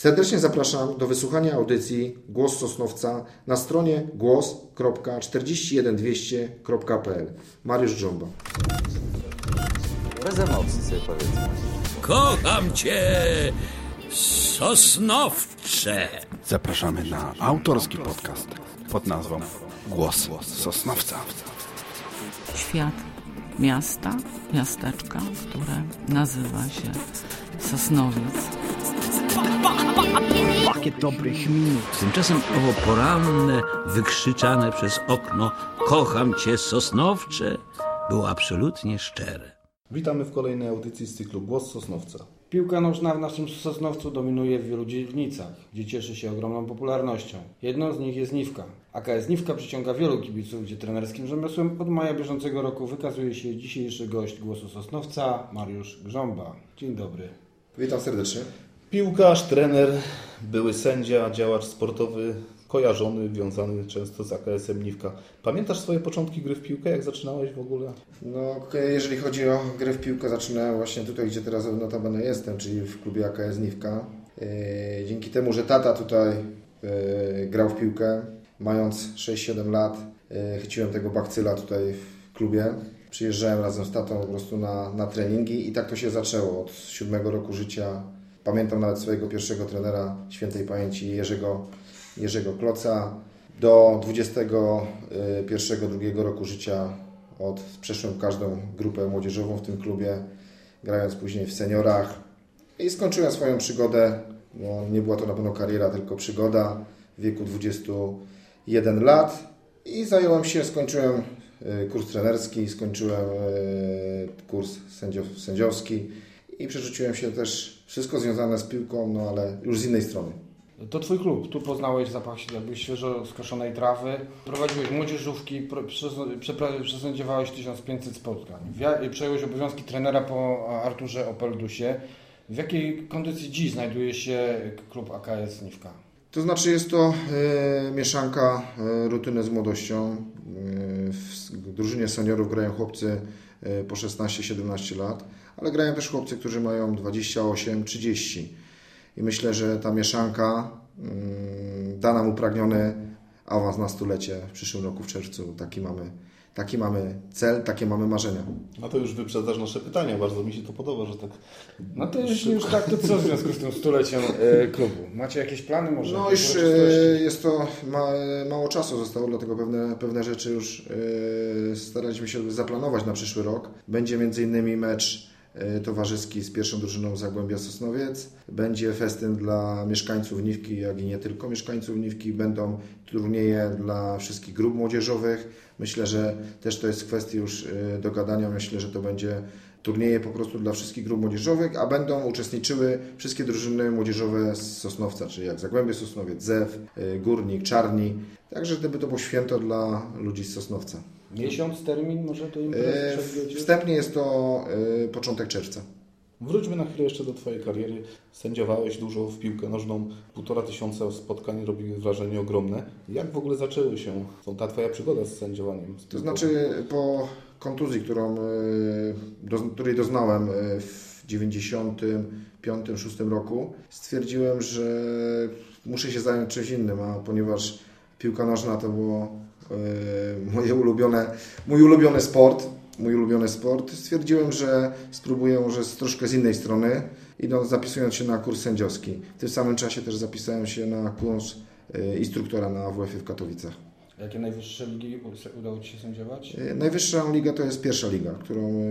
Serdecznie zapraszam do wysłuchania audycji Głos Sosnowca na stronie głos.41200.pl. Mariusz Dżomba. Bez emocji sobie powiedzmy. Kocham cię, Sosnowcze. Zapraszamy na autorski podcast pod nazwą Głos Sosnowca. świat miasta, miasteczka, które nazywa się Sosnowiec. Pakiet dobrych minut. Tymczasem owo poranne, wykrzyczane przez okno Kocham cię, Sosnowcze było absolutnie szczere. Witamy w kolejnej audycji z cyklu Głos Sosnowca. Piłka nożna w naszym Sosnowcu dominuje w wielu dzielnicach, gdzie cieszy się ogromną popularnością. Jedną z nich jest Niwka. AKS Niwka przyciąga wielu kibiców, gdzie trenerskim rzemiosłem od maja bieżącego roku wykazuje się dzisiejszy gość Głosu Sosnowca, Mariusz Grząba. Dzień dobry. Witam serdecznie. Piłkarz, trener, były sędzia, działacz sportowy, kojarzony, wiązany często z AKS-em Niwka. Pamiętasz swoje początki gry w piłkę? Jak zaczynałeś w ogóle? No, jeżeli chodzi o grę w piłkę, zaczynałem właśnie tutaj, gdzie teraz notabene jestem, czyli w klubie AKS Niwka. Yy, Dzięki temu, że tata tutaj yy, grał w piłkę, mając 6-7 lat, yy, chyciłem tego bakcyla tutaj w klubie. Przyjeżdżałem razem z tatą po prostu na, na treningi i tak to się zaczęło. Od siódmego roku życia pamiętam nawet swojego pierwszego trenera świętej pamięci Jerzego, Jerzego Kloca. Do 21-2 roku życia od, przeszłem każdą grupę młodzieżową w tym klubie, grając później w seniorach i skończyłem swoją przygodę. Nie była to na pewno kariera, tylko przygoda w wieku 21 lat i zająłem się, skończyłem e, kurs trenerski, skończyłem e, kurs sędziow, sędziowski i przerzuciłem się też wszystko związane z piłką, no ale już z innej strony. To Twój klub. Tu poznałeś zapach jakby świeżo skoszonej trawy. Prowadziłeś młodzieżówki, przesędziowałeś 1500 spotkań. Przejąłeś obowiązki trenera po Arturze Opeldusie. W jakiej kondycji dziś znajduje się klub AKS Niwka? To znaczy jest to e, mieszanka e, rutyny z młodością. E, w drużynie seniorów grają chłopcy e, po 16-17 lat, ale grają też chłopcy, którzy mają 28-30. I myślę, że ta mieszanka mm, da nam upragniony awans na stulecie w przyszłym roku w czerwcu. Taki mamy, taki mamy cel, takie mamy marzenia. No to już wyprzedzasz nasze pytania. Bardzo mi się to podoba, że tak... No to jeśli już tak, to co w związku z tym stuleciem e, klubu? Macie jakieś plany może? No już e, jest to ma, mało czasu zostało, dlatego pewne, pewne rzeczy już e, staraliśmy się zaplanować na przyszły rok. Będzie m.in. mecz e, towarzyski z pierwszą drużyną Zagłębia Sosnowiec. Będzie festyn dla mieszkańców Niwki, jak i nie tylko mieszkańców Niwki. Będą turnieje dla wszystkich grup młodzieżowych. Myślę, że też to jest kwestia już e, dogadania. Myślę, że to będzie turnieje po prostu dla wszystkich grup młodzieżowych, a będą uczestniczyły wszystkie drużyny młodzieżowe z Sosnowca, czyli jak Zagłębie Sosnowiec, Zew, y, Górnik, Czarni. Także gdyby to było święto dla ludzi z Sosnowca. Miesiąc, termin może to Y, imprezy przewidujecie? Wstępnie jest to y, początek czerwca. Wróćmy na chwilę jeszcze do Twojej kariery. Sędziowałeś dużo w piłkę nożną. Półtora tysiąca spotkań robiły wrażenie ogromne. Jak w ogóle zaczęły się ta Twoja przygoda z sędziowaniem? Z To znaczy po kontuzji, którą, y, do, której doznałem y, w 95-6 roku, stwierdziłem, że muszę się zająć czymś innym, a ponieważ piłka nożna to było moje ulubione, mój ulubiony sport, mój ulubiony sport, stwierdziłem, że spróbuję może z troszkę z innej strony, idąc, zapisując się na kurs sędziowski. W tym samym czasie też zapisałem się na kurs y, instruktora na AWF w Katowicach. Jakie najwyższe ligi udało Ci się sędziować? E, Najwyższa liga to jest pierwsza liga, którą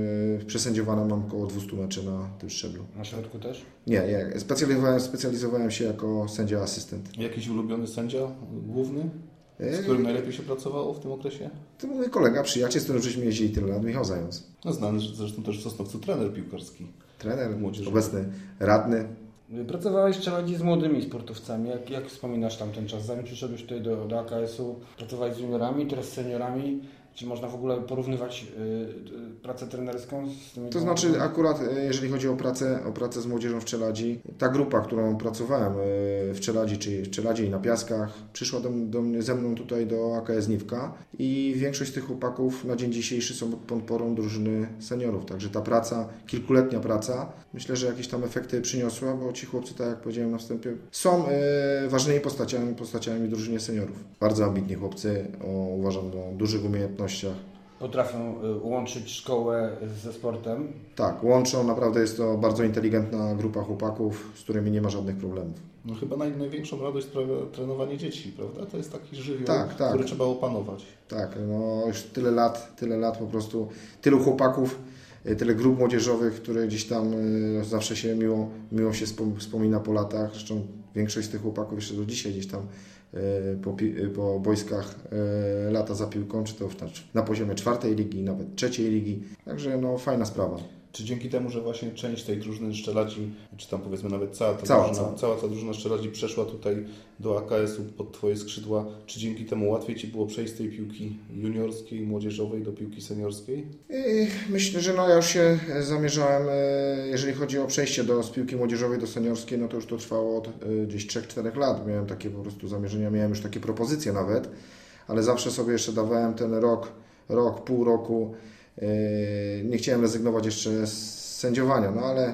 e, przesędziowaną mam około 200 meczy na tym szczeblu. Na środku też? Nie, nie. Specjalizowałem, specjalizowałem się jako sędzia asystent. Jakiś ulubiony sędzia główny, E, z którym najlepiej się pracowało w tym okresie? To mój kolega, przyjaciel, z którym żeśmy jeździli tyle lat, Michał Zając. No, znany zresztą też w Sosnowcu trener piłkarski. Trener, Młodzieżowy. obecny radny. Pracowałeś trzeba z młodymi sportowcami. Jak, jak wspominasz tam ten czas? Zanim przyszedłeś tutaj do, do AKS-u, pracowałeś z juniorami, teraz z seniorami. Czy można w ogóle porównywać y, y, pracę trenerską z tymi To znaczy akurat e, jeżeli chodzi o pracę, o pracę z młodzieżą w Czeladzi, ta grupa, którą pracowałem w Czeladzi, czyli w Czeladzi i na Piaskach, przyszła do, do mnie, ze mną tutaj do AKS Niwka i większość z tych chłopaków na dzień dzisiejszy są pod podporą drużyny seniorów. Także ta praca, kilkuletnia praca, myślę, że jakieś tam efekty przyniosła, bo ci chłopcy, tak jak powiedziałem na wstępie, są e, ważnymi postaciami, postaciami w drużynie seniorów. Bardzo ambitni chłopcy, o, uważam, o dużych umiejętnościach. Potrafią y, łączyć szkołę ze sportem. Tak, łączą, naprawdę jest to bardzo inteligentna grupa chłopaków, z którymi nie ma żadnych problemów. No chyba naj, największą radość sprawia trenowanie dzieci, prawda? To jest taki żywioł, Tak, tak. który trzeba opanować. Tak, no już tyle lat, tyle lat po prostu, tylu chłopaków, y, tyle grup młodzieżowych, które gdzieś tam y, zawsze się miło, miło się wspom- wspomina po latach. Zresztą większość z tych chłopaków jeszcze do dzisiaj gdzieś tam po, pi- y, po boiskach y, lata za piłką, czy to na poziomie czwartej ligi, nawet trzeciej ligi. Także no fajna sprawa. Czy dzięki temu, że właśnie część tej drużyny Szczeladzi, czy tam powiedzmy nawet cała ta, Cała, drużyna, cała. cała ta drużyna Szczeladzi przeszła tutaj do AKS-u pod Twoje skrzydła, czy dzięki temu łatwiej Ci było przejść z tej piłki juniorskiej, młodzieżowej do piłki seniorskiej? Myślę, że no ja już się zamierzałem, e, jeżeli chodzi o przejście do, z piłki młodzieżowej do seniorskiej, no to już to trwało od e, gdzieś 3-4 lat. Miałem takie po prostu zamierzenia, miałem już takie propozycje nawet, ale zawsze sobie jeszcze dawałem ten rok, rok, pół roku. E, Nie chciałem rezygnować jeszcze z sędziowania, no ale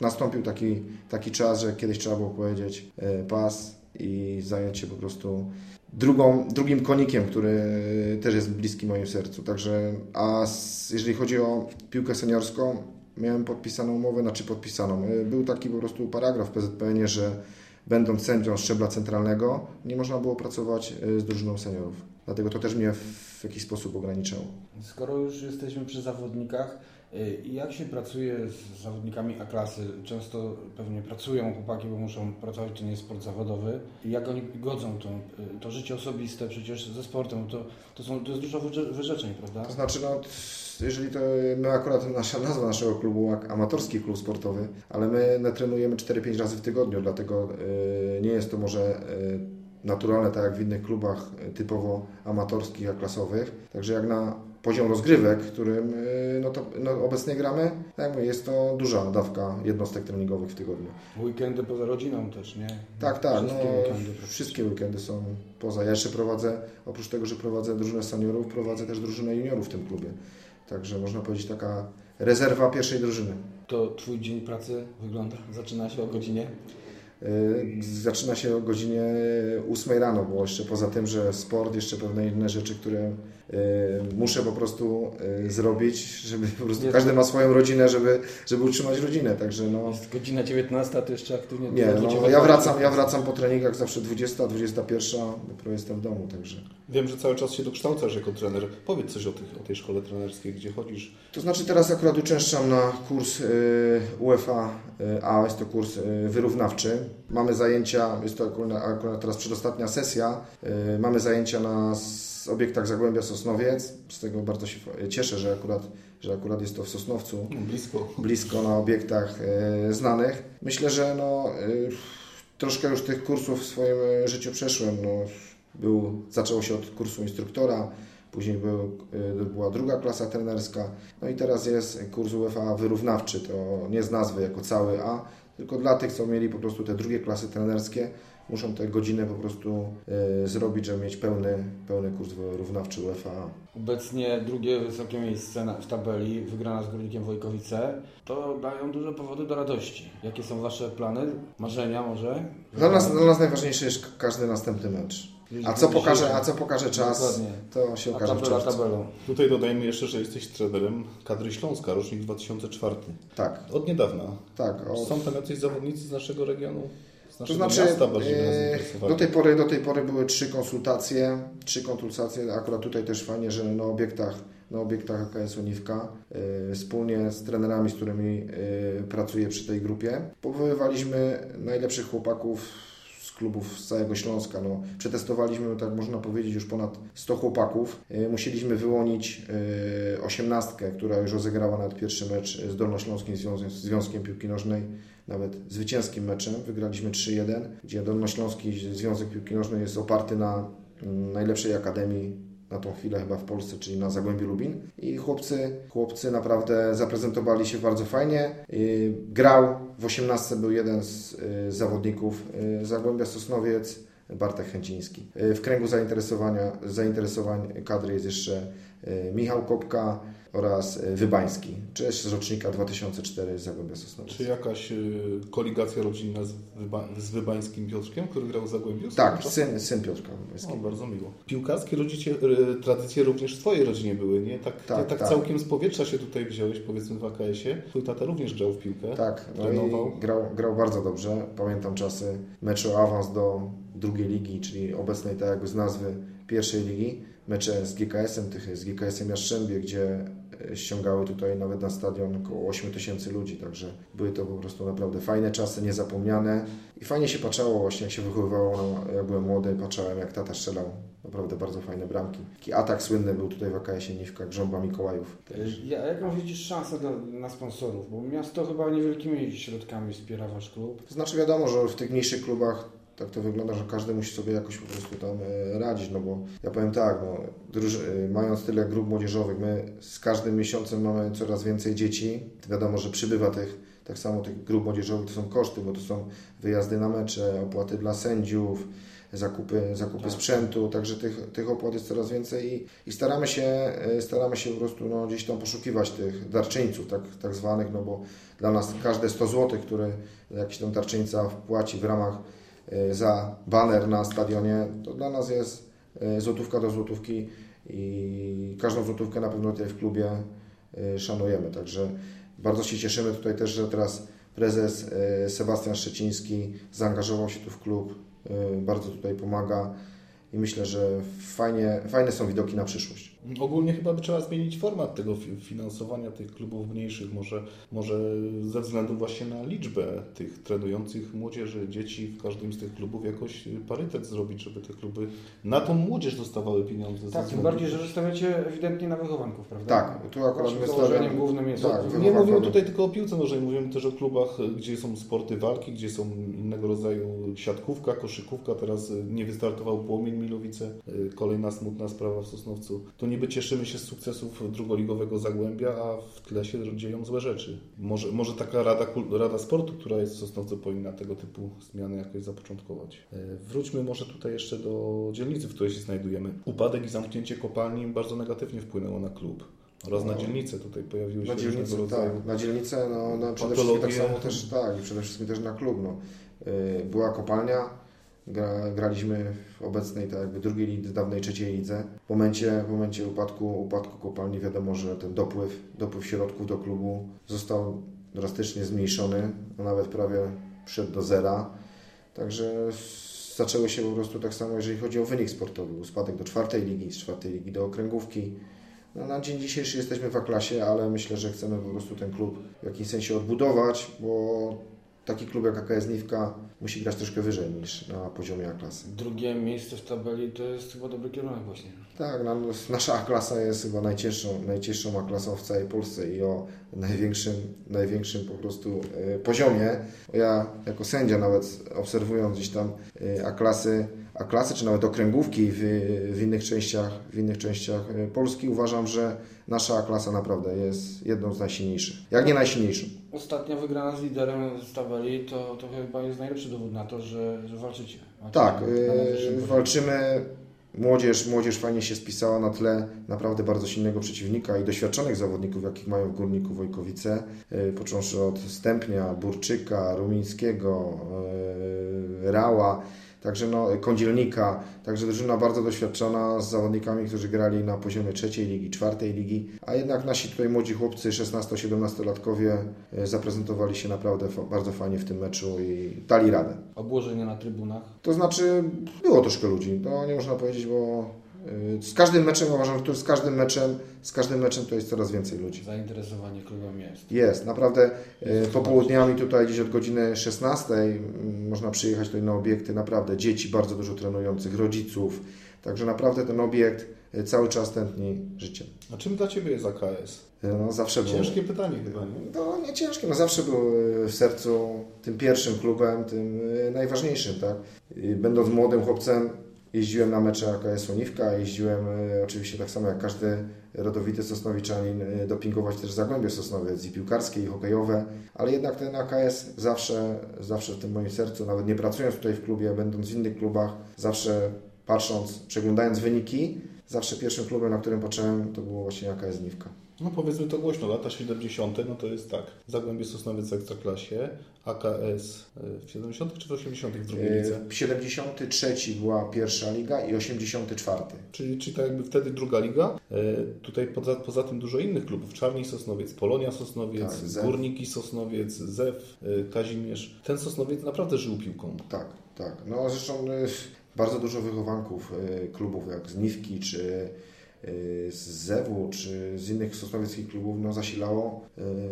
nastąpił taki, taki czas, że kiedyś trzeba było powiedzieć e, pas i zająć się po prostu drugą, drugim konikiem, który też jest bliski moim sercu. Także, a jeżeli chodzi o piłkę seniorską, miałem podpisaną umowę, znaczy podpisaną. Y, Był taki po prostu paragraf w PZPN-ie, że będąc sędzią szczebla centralnego, nie można było pracować y, z drużyną seniorów. Dlatego to też mnie w jakiś sposób ograniczało. Skoro już jesteśmy przy zawodnikach, jak się pracuje z zawodnikami A-klasy? Często pewnie pracują chłopaki, bo muszą pracować, to nie jest sport zawodowy. Jak oni godzą to, y, to życie osobiste przecież ze sportem? To, to, są, to jest dużo wyrze- wyrzeczeń, prawda? To znaczy, no, jeżeli to my akurat nasza nazwa naszego klubu amatorski klub sportowy, ale my trenujemy 4-5 razy w tygodniu, dlatego y, nie jest to może naturalne tak jak w innych klubach typowo amatorskich, a klasowych. Także jak na poziom rozgrywek, którym y, no to no, obecnie gramy, tak mówię, jest to duża dawka jednostek treningowych w tygodniu. Weekendy poza rodziną też, nie? Tak, tak. No, Wszystkie weekendy. wszystkie weekendy są poza. Ja jeszcze prowadzę, oprócz tego, że prowadzę drużynę seniorów, prowadzę też drużynę juniorów w tym klubie. Także można powiedzieć taka rezerwa pierwszej drużyny. To Twój dzień pracy wygląda? Zaczyna się o godzinie? Yy, Zaczyna się o godzinie 8 rano, bo jeszcze poza tym, że sport, jeszcze pewne inne rzeczy, które muszę po prostu yy, zrobić, żeby po prostu każdy ma swoją rodzinę, żeby, żeby utrzymać rodzinę. Także no, Jest godzina 19, to jeszcze aktywnie... nie, no, ja wracam, ja wracam po treningach zawsze 20, 21, dopiero jestem w domu, także. Wiem, że cały czas się dokształcasz jako trener. Powiedz coś o, tych, o tej szkole trenerskiej, gdzie chodzisz. To znaczy teraz akurat uczęszczam na kurs y, UEFA A, jest to kurs wyrównawczy. Mamy zajęcia, jest to akurat, akurat teraz przedostatnia sesja, mamy zajęcia na s- obiektach Zagłębia Sosnowiec. Z tego bardzo się cieszę, że akurat, że akurat jest to w Sosnowcu No, blisko. blisko na obiektach e, znanych. Myślę, że no, e, troszkę już tych kursów w swoim e, życiu przeszłem. No, był, zaczęło się od kursu instruktora, później był, była druga klasa trenerska, no i teraz jest kurs UEFA wyrównawczy, to nie z nazwy jako cały A, tylko dla tych, co mieli po prostu te drugie klasy trenerskie, muszą te godziny po prostu e, zrobić, żeby mieć pełny, pełny kurs wyrównawczy UEFA. Obecnie drugie wysokie miejsce na, w tabeli, wygrana z Górnikiem Wojkowice, to dają duże powody do radości. Jakie są Wasze plany, marzenia może? Dla nas, dla nas najważniejszy jest każdy następny mecz. A co pokaże, a co pokaże czas, Dokładnie. to się A okaże w tabela tabelą. Tutaj dodajmy jeszcze, że jesteś trenerem kadry Śląska, rocznik 2004. Tak, Od niedawna. tak. O, Są tam jacyś zawodnicy z naszego regionu? Z to znaczy, e, do tej, pory, do tej pory były trzy konsultacje. Trzy konsultacje, akurat tutaj też fajnie, że na obiektach, na obiektach AKS Uniwka e, wspólnie z trenerami, z którymi e, pracuję przy tej grupie, powoływaliśmy najlepszych chłopaków z klubów z całego Śląska. No, przetestowaliśmy, tak można powiedzieć, już ponad 100 chłopaków. E, Musieliśmy wyłonić osiemnastkę, która już rozegrała nawet pierwszy mecz z Dolnośląskim Związkiem, Związkiem Piłki Nożnej, nawet zwycięskim meczem. Wygraliśmy 3-1, gdzie Dolnośląski Związek Piłki Nożnej jest oparty na mm, najlepszej akademii na tą chwilę chyba w Polsce, czyli na Zagłębiu Lubin. I chłopcy, chłopcy naprawdę zaprezentowali się bardzo fajnie. Y, Grał w 18 był jeden z y, zawodników y, Zagłębia Sosnowiec, Bartek Chęciński. W kręgu zainteresowania, zainteresowań kadry jest jeszcze Michał Kopka oraz y, Wybański, też z rocznika 2004 z Zagłębia Sosnowiec. Czy jakaś y, koligacja rodzinna z, Wyba, z Wybańskim Piotrkiem, który grał w Zagłębiu? Tak, syn, syn Piotrka Wybańskiego. bardzo miło. Piłkarskie rodzicie, y, tradycje również w Twojej rodzinie były, nie? Tak, Tak, tak, tak tak. całkiem z powietrza się tutaj wziąłeś, powiedzmy w AKS-ie. Twój tata również grał w piłkę. Tak, no Trenował. i grał, grał bardzo dobrze. Pamiętam czasy meczu o awans do drugiej ligi, czyli obecnej tak jakby z nazwy pierwszej ligi. Mecze z GKS-em, z GKS-em Jastrzębie, gdzie e, ściągały tutaj nawet na stadion około 8 tysięcy ludzi, także były to po prostu naprawdę fajne czasy, niezapomniane i fajnie się patrzało właśnie jak się wychowywało, no, jak byłem młody, patrzałem jak tata strzelał, naprawdę bardzo fajne bramki. Taki atak słynny był tutaj w AKS-ie Niwka, Grząba Mikołajów. Także- Ja, jaką widzisz szansę na sponsorów? Bo miasto chyba niewielkimi środkami wspiera wasz klub. To znaczy wiadomo, że w tych mniejszych klubach tak to wygląda, że każdy musi sobie jakoś po prostu tam e, radzić, no bo ja powiem tak, no, e, mając tyle grup młodzieżowych, my z każdym miesiącem mamy coraz więcej dzieci, wiadomo, że przybywa tych, tak samo tych grup młodzieżowych, to są koszty, bo to są wyjazdy na mecze, opłaty dla sędziów, zakupy, zakupy Tak. sprzętu, także tych, tych opłat jest coraz więcej i, i staramy, się, e, staramy się po prostu no, gdzieś tam poszukiwać tych darczyńców tak, tak zwanych, no bo dla nas każde 100 zł, które jakiś tam darczyńca wpłaci w ramach za baner na stadionie, to dla nas jest e, złotówka do złotówki i każdą złotówkę na pewno tutaj w klubie e, szanujemy. Także bardzo się cieszymy tutaj też, że teraz prezes e, Sebastian Szczeciński zaangażował się tu w klub, e, bardzo tutaj pomaga i myślę, że fajnie, fajne są widoki na przyszłość. Ogólnie chyba by trzeba zmienić format tego fi- finansowania tych klubów mniejszych, może, może ze względu właśnie na liczbę tych trenujących młodzieży, dzieci w każdym z tych klubów jakoś parytet zrobić, żeby te kluby na tą młodzież dostawały pieniądze. ze Tak, tym bardziej, że stawiacie ewidentnie na wychowanków, prawda? Tak, tu akurat Waszym założeniem głównym jest tak, Nie mówimy tutaj tylko o piłce nożnej, mówimy też o klubach, gdzie są sporty walki, gdzie są innego rodzaju siatkówka, koszykówka. Teraz y, nie wystartował Płomień Milowice, y, kolejna smutna sprawa w Sosnowcu. To niby cieszymy się z sukcesów drugoligowego Zagłębia, a w tle się dzieją złe rzeczy. Może, może taka rada, rada Sportu, która jest w Sosnowcu, powinna tego typu zmiany jakoś zapoczątkować. Y, Wróćmy może tutaj jeszcze do dzielnicy, w której się znajdujemy. Upadek i zamknięcie kopalni bardzo negatywnie wpłynęło na klub. Oraz na dzielnicę tutaj pojawiły się Na dzielnicę, tak, na dzielnicę, no, no przede wszystkim tak samo też, tak, i przede wszystkim też na klub, no. Y, Była kopalnia, gra, graliśmy w obecnej, tak jakby drugiej lidze, dawnej trzeciej lidze. W momencie, w momencie upadku, upadku kopalni wiadomo, że ten dopływ, dopływ środków do klubu został drastycznie zmniejszony, no nawet prawie wszedł do zera. Także zaczęło się po prostu tak samo, jeżeli chodzi o wynik sportowy. Spadek do czwartej ligi, z czwartej ligi do okręgówki. No, na dzień dzisiejszy jesteśmy w A-klasie, ale myślę, że chcemy po prostu ten klub w jakimś sensie odbudować, bo taki klub jak AKS Niwka musi grać troszkę wyżej niż na poziomie A-klasy. Drugie miejsce w tabeli to jest chyba dobry kierunek właśnie. Tak, no, nasza A-klasa jest chyba najcięższą, najcięższą A-klasą w całej Polsce i o największym, największym po prostu e, poziomie. Ja jako sędzia nawet obserwując gdzieś tam e, A-klasy, A-klasy czy nawet okręgówki w, w, innych częściach, w innych częściach e, Polski uważam, że nasza A-klasa naprawdę jest jedną z najsilniejszych, jak nie najsilniejszą. Ostatnia wygrana z liderem z tabeli to, to chyba jest najlepszy dowód na to, że, że walczycie. Tak, yy, poziomie. walczymy. Młodzież, młodzież fajnie się spisała na tle naprawdę bardzo silnego przeciwnika i doświadczonych zawodników, jakich mają w Górniku Wojkowice, yy, począwszy od Stępnia, Burczyka, Rumińskiego, yy, Rała, także no, Kądzielnika, także drużyna bardzo doświadczona z zawodnikami, którzy grali na poziomie trzeciej ligi, czwartej ligi, a jednak nasi tutaj młodzi chłopcy, 16-17-latkowie yy, zaprezentowali się naprawdę bardzo fajnie w tym meczu i dali radę. Obłożenie na trybunach. To znaczy, było troszkę ludzi, to nie można powiedzieć, bo z każdym meczem uważam, że z każdym meczem, z każdym meczem to jest coraz więcej ludzi. Zainteresowanie klubem jest. Jest, naprawdę y, popołudniami tutaj gdzieś od godziny 16 mm, można przyjechać tutaj na obiekty, naprawdę dzieci bardzo dużo trenujących, rodziców, także naprawdę ten obiekt y, cały czas tętni życiem. A czym dla Ciebie jest AKS? Y, No, zawsze było. Ciężkie pytanie chyba, nie? To nie ciężkie, no zawsze był y, w sercu tym pierwszym klubem, tym y, najważniejszym, tak? Y, Będąc młodym chłopcem, Jeździłem na mecze AKS Uniwka, jeździłem e, oczywiście tak samo jak każdy rodowity Sosnowiczanin e, dopingować też Zagłębie Sosnowiec i piłkarskie i hokejowe, ale jednak ten AKS zawsze, zawsze w tym moim sercu, nawet nie pracując tutaj w klubie, będąc w innych klubach, zawsze patrząc, przeglądając wyniki, zawsze pierwszym klubem, na którym patrzyłem, to było właśnie AKS Niwka. No powiedzmy to głośno, lata 70. no to jest tak. Zagłębie Sosnowiec w Ekstraklasie, AKS w 70. czy w 80. w drugiej lidze. E, 73 była pierwsza liga i 84. Czyli, czyli tak jakby wtedy druga liga. E, tutaj poza, poza tym dużo innych klubów. Czarni Sosnowiec, Polonia Sosnowiec, Tak. Górniki Sosnowiec, Zew, e, Kazimierz. Ten Sosnowiec naprawdę żył piłką. Tak, tak. No zresztą bardzo dużo wychowanków y, klubów jak z Niwki, czy y, z Zewu, czy z innych sosnowieckich klubów no, zasilało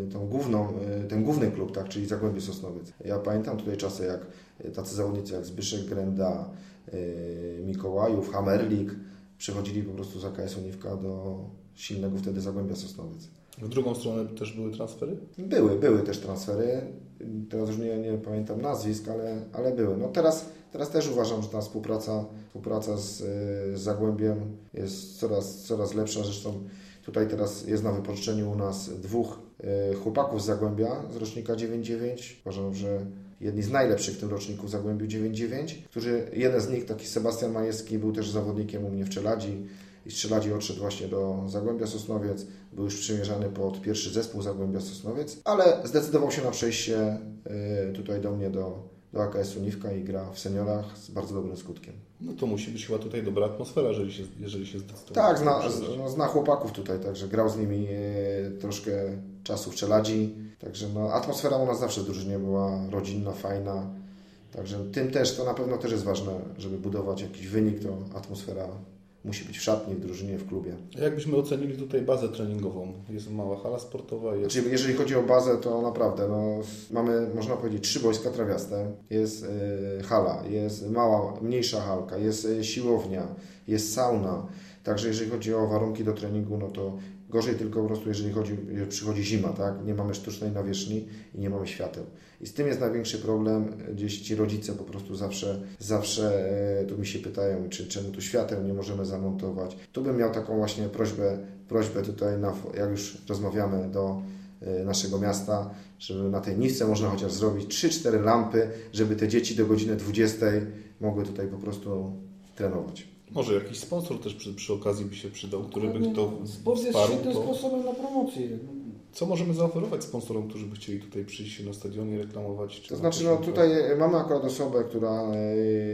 y, tą główną, ten główny klub, tak, czyli Zagłębie Sosnowiec. Ja pamiętam tutaj czasy, jak tacy zawodnicy jak Zbyszek Grenda, Mikołajów, Hamerlik przechodzili po prostu z AKS Niwka do silnego wtedy Zagłębia Sosnowiec. W drugą stronę też były transfery. Były, były też transfery. Teraz już nie, nie pamiętam nazwisk, ale, ale były. No teraz, teraz też uważam, że ta współpraca, współpraca z, y, z Zagłębiem jest coraz, coraz lepsza. Zresztą tutaj teraz jest na wypożyczeniu u nas dwóch y, chłopaków z Zagłębia z rocznika 9-9. Uważam, że jedni z najlepszych w tym roczniku w Zagłębiu 9-9, którzy, jeden z nich, taki Sebastian Majewski, był też zawodnikiem u mnie w Czeladzi i z Czeladzi odszedł właśnie do Zagłębia Sosnowiec. Był już przymierzany pod pierwszy zespół Zagłębia Sosnowiec, ale zdecydował się na przejście y, tutaj do mnie do, do AKS-u Niwka i gra w seniorach z bardzo dobrym skutkiem. No to musi być chyba tutaj dobra atmosfera, jeżeli się, jeżeli się zdecydował. Tak, zna, no, zna chłopaków tutaj, także grał z nimi e, troszkę czasu w Czeladzi. Także no, atmosfera u nas zawsze w drużynie była rodzinna, fajna. Także tym też, to na pewno też jest ważne, żeby budować jakiś wynik, to atmosfera musi być w szatni, w drużynie, w klubie. Jakbyśmy ocenili tutaj bazę treningową? Jest mała hala sportowa, jest Znaczy, jeżeli chodzi o bazę, to naprawdę no, mamy, można powiedzieć, trzy boiska trawiaste. Jest y, hala, jest mała, mniejsza halka, jest y, siłownia, jest sauna. Także jeżeli chodzi o warunki do treningu, no to gorzej tylko po prostu, jeżeli chodzi, przychodzi zima, tak? Nie mamy sztucznej nawierzchni i nie mamy świateł. I z tym jest największy problem. Gdzieś ci rodzice po prostu zawsze, zawsze e, tu mi się pytają, czy czemu tu świateł nie możemy zamontować. Tu bym miał taką właśnie prośbę, prośbę tutaj, na, jak już rozmawiamy do e, naszego miasta, żeby na tej niwce można chociaż zrobić 3-4 lampy, żeby te dzieci do godziny 20 mogły tutaj po prostu trenować. Może jakiś sponsor też przy, przy okazji by się przydał, który by to Sport jest wsparł. świetnym To... sposobem na promocję. Co możemy zaoferować sponsorom, którzy by chcieli tutaj przyjść się na stadionie reklamować? Czy To na znaczy, no tutaj mamy akurat osobę, która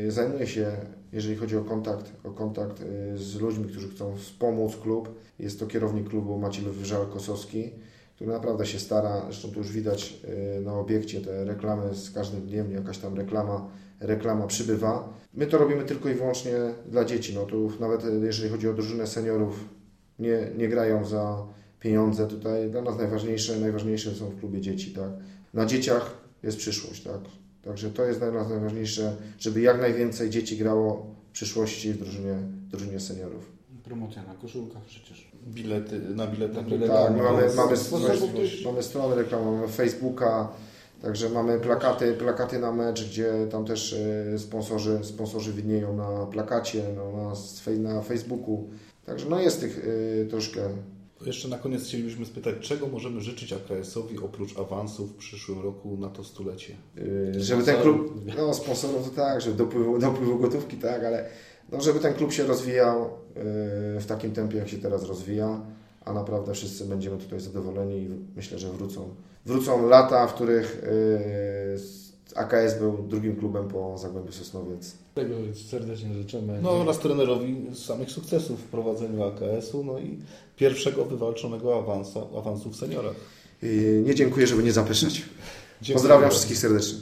e, zajmuje się, jeżeli chodzi o kontakt, o kontakt e, z ludźmi, którzy chcą wspomóc klub. Jest to kierownik klubu Maciej Wyżałek-Kosowski, który naprawdę się stara. Zresztą tu już widać e, na obiekcie te reklamy z każdym dniem, jakaś tam reklama, reklama przybywa. My to robimy tylko i wyłącznie dla dzieci. No tu nawet e, jeżeli chodzi o drużynę seniorów, nie, nie grają za pieniądze tutaj. Dla nas najważniejsze, najważniejsze są w klubie dzieci, tak. Na dzieciach jest przyszłość, tak. Także to jest dla nas najważniejsze, żeby jak najwięcej dzieci grało w przyszłości w drużynie, w drużynie seniorów. Promocja na koszulkach przecież. Bilety, na biletach. Na biletach. Tak, my mamy, jest mamy, mamy stronę reklamową, mamy Facebooka, także mamy plakaty, plakaty na mecz, gdzie tam też e, sponsorzy, sponsorzy widnieją na plakacie, no, na, na Facebooku. Także no jest tych e, troszkę Jeszcze na koniec chcielibyśmy spytać, czego możemy życzyć AKS-owi oprócz awansów w przyszłym roku na to stulecie? Yy, żeby ten klub, no sponsorów to tak, żeby dopływu, dopływu gotówki, tak, ale no, żeby ten klub się rozwijał yy, w takim tempie, jak się teraz rozwija, a naprawdę wszyscy będziemy tutaj zadowoleni i myślę, że wrócą, wrócą lata, w których yy, AKS był drugim klubem po Zagłębiu Sosnowiec. Tego serdecznie życzymy. No oraz trenerowi samych sukcesów w prowadzeniu AKS-u, no i pierwszego wywalczonego awansa, awansu w seniorach. Yy, nie dziękuję, żeby nie zapeszać. Dziękuję Pozdrawiam bardzo. wszystkich serdecznie.